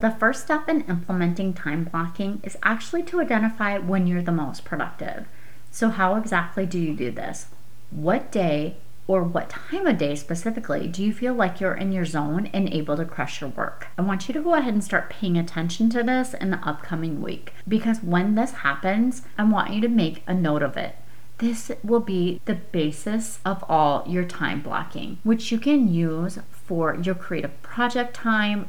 The first step in implementing time blocking is actually to identify when you're the most productive. So, how exactly do you do this? What day or what time of day specifically do you feel like you're in your zone and able to crush your work? I want you to go ahead and start paying attention to this in the upcoming week because when this happens, I want you to make a note of it. This will be the basis of all your time blocking, which you can use for your creative project time,